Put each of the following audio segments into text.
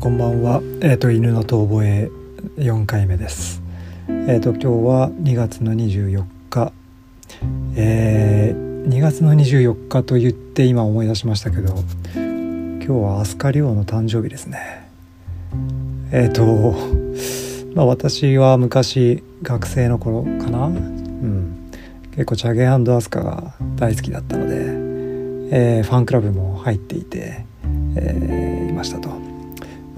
こんばんは。えっ、と犬の遠吠え4回目です。えっ、と今日は2月の24日。えー、2月の24日と言って今思い出しましたけど、今日は飛鳥亮の誕生日ですね。えっ、とまあ私は昔学生の頃かな。うん。結構チャゲアスカが大好きだったので、えーファンクラブも入っていて、えーいましたと。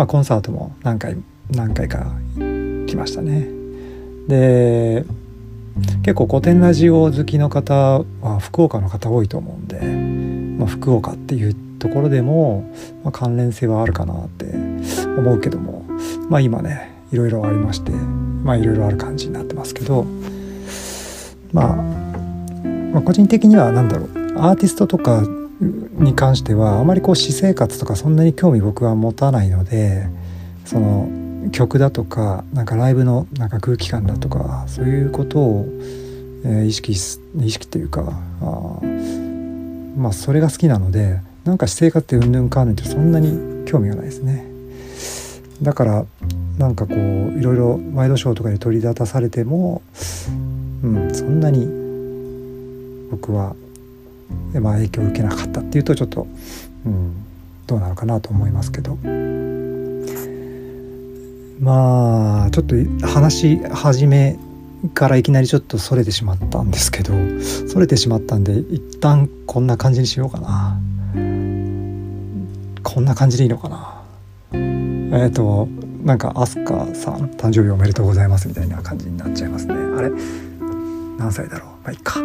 まあ、コンサートも何回何回か来ましたね。で結構古典ラジオ好きの方は福岡の方多いと思うんで、まあ、福岡っていうところでも、まあ、関連性はあるかなって思うけども、まあ、今ねいろいろありましてまあいろいろある感じになってますけど、まあ、まあ個人的には何だろうアーティストとかに関してはあまりこう私生活とかそんなに興味僕は持たないのでその曲だとかなんかライブのなんか空気感だとかそういうことを、え意識す意識というかあまあそれが好きなのでなんか私生活でうんぬんかんぬんってそんなに興味がないですね。だからなんかこういろいろワイドショーとかで取り立たされても、うん、そんなに僕はでまあ、影響を受けなかったっていうとちょっと、うん、どうなのかなと思いますけど。まあちょっと話し始めからいきなりちょっとそれてしまったんですけどそれてしまったんで一旦こんな感じにしようかな。こんな感じでいいのかな。えっ、となんかアスカさん誕生日おめでとうございますみたいな感じになっちゃいますね。あれ？何歳だろう？まあいいか。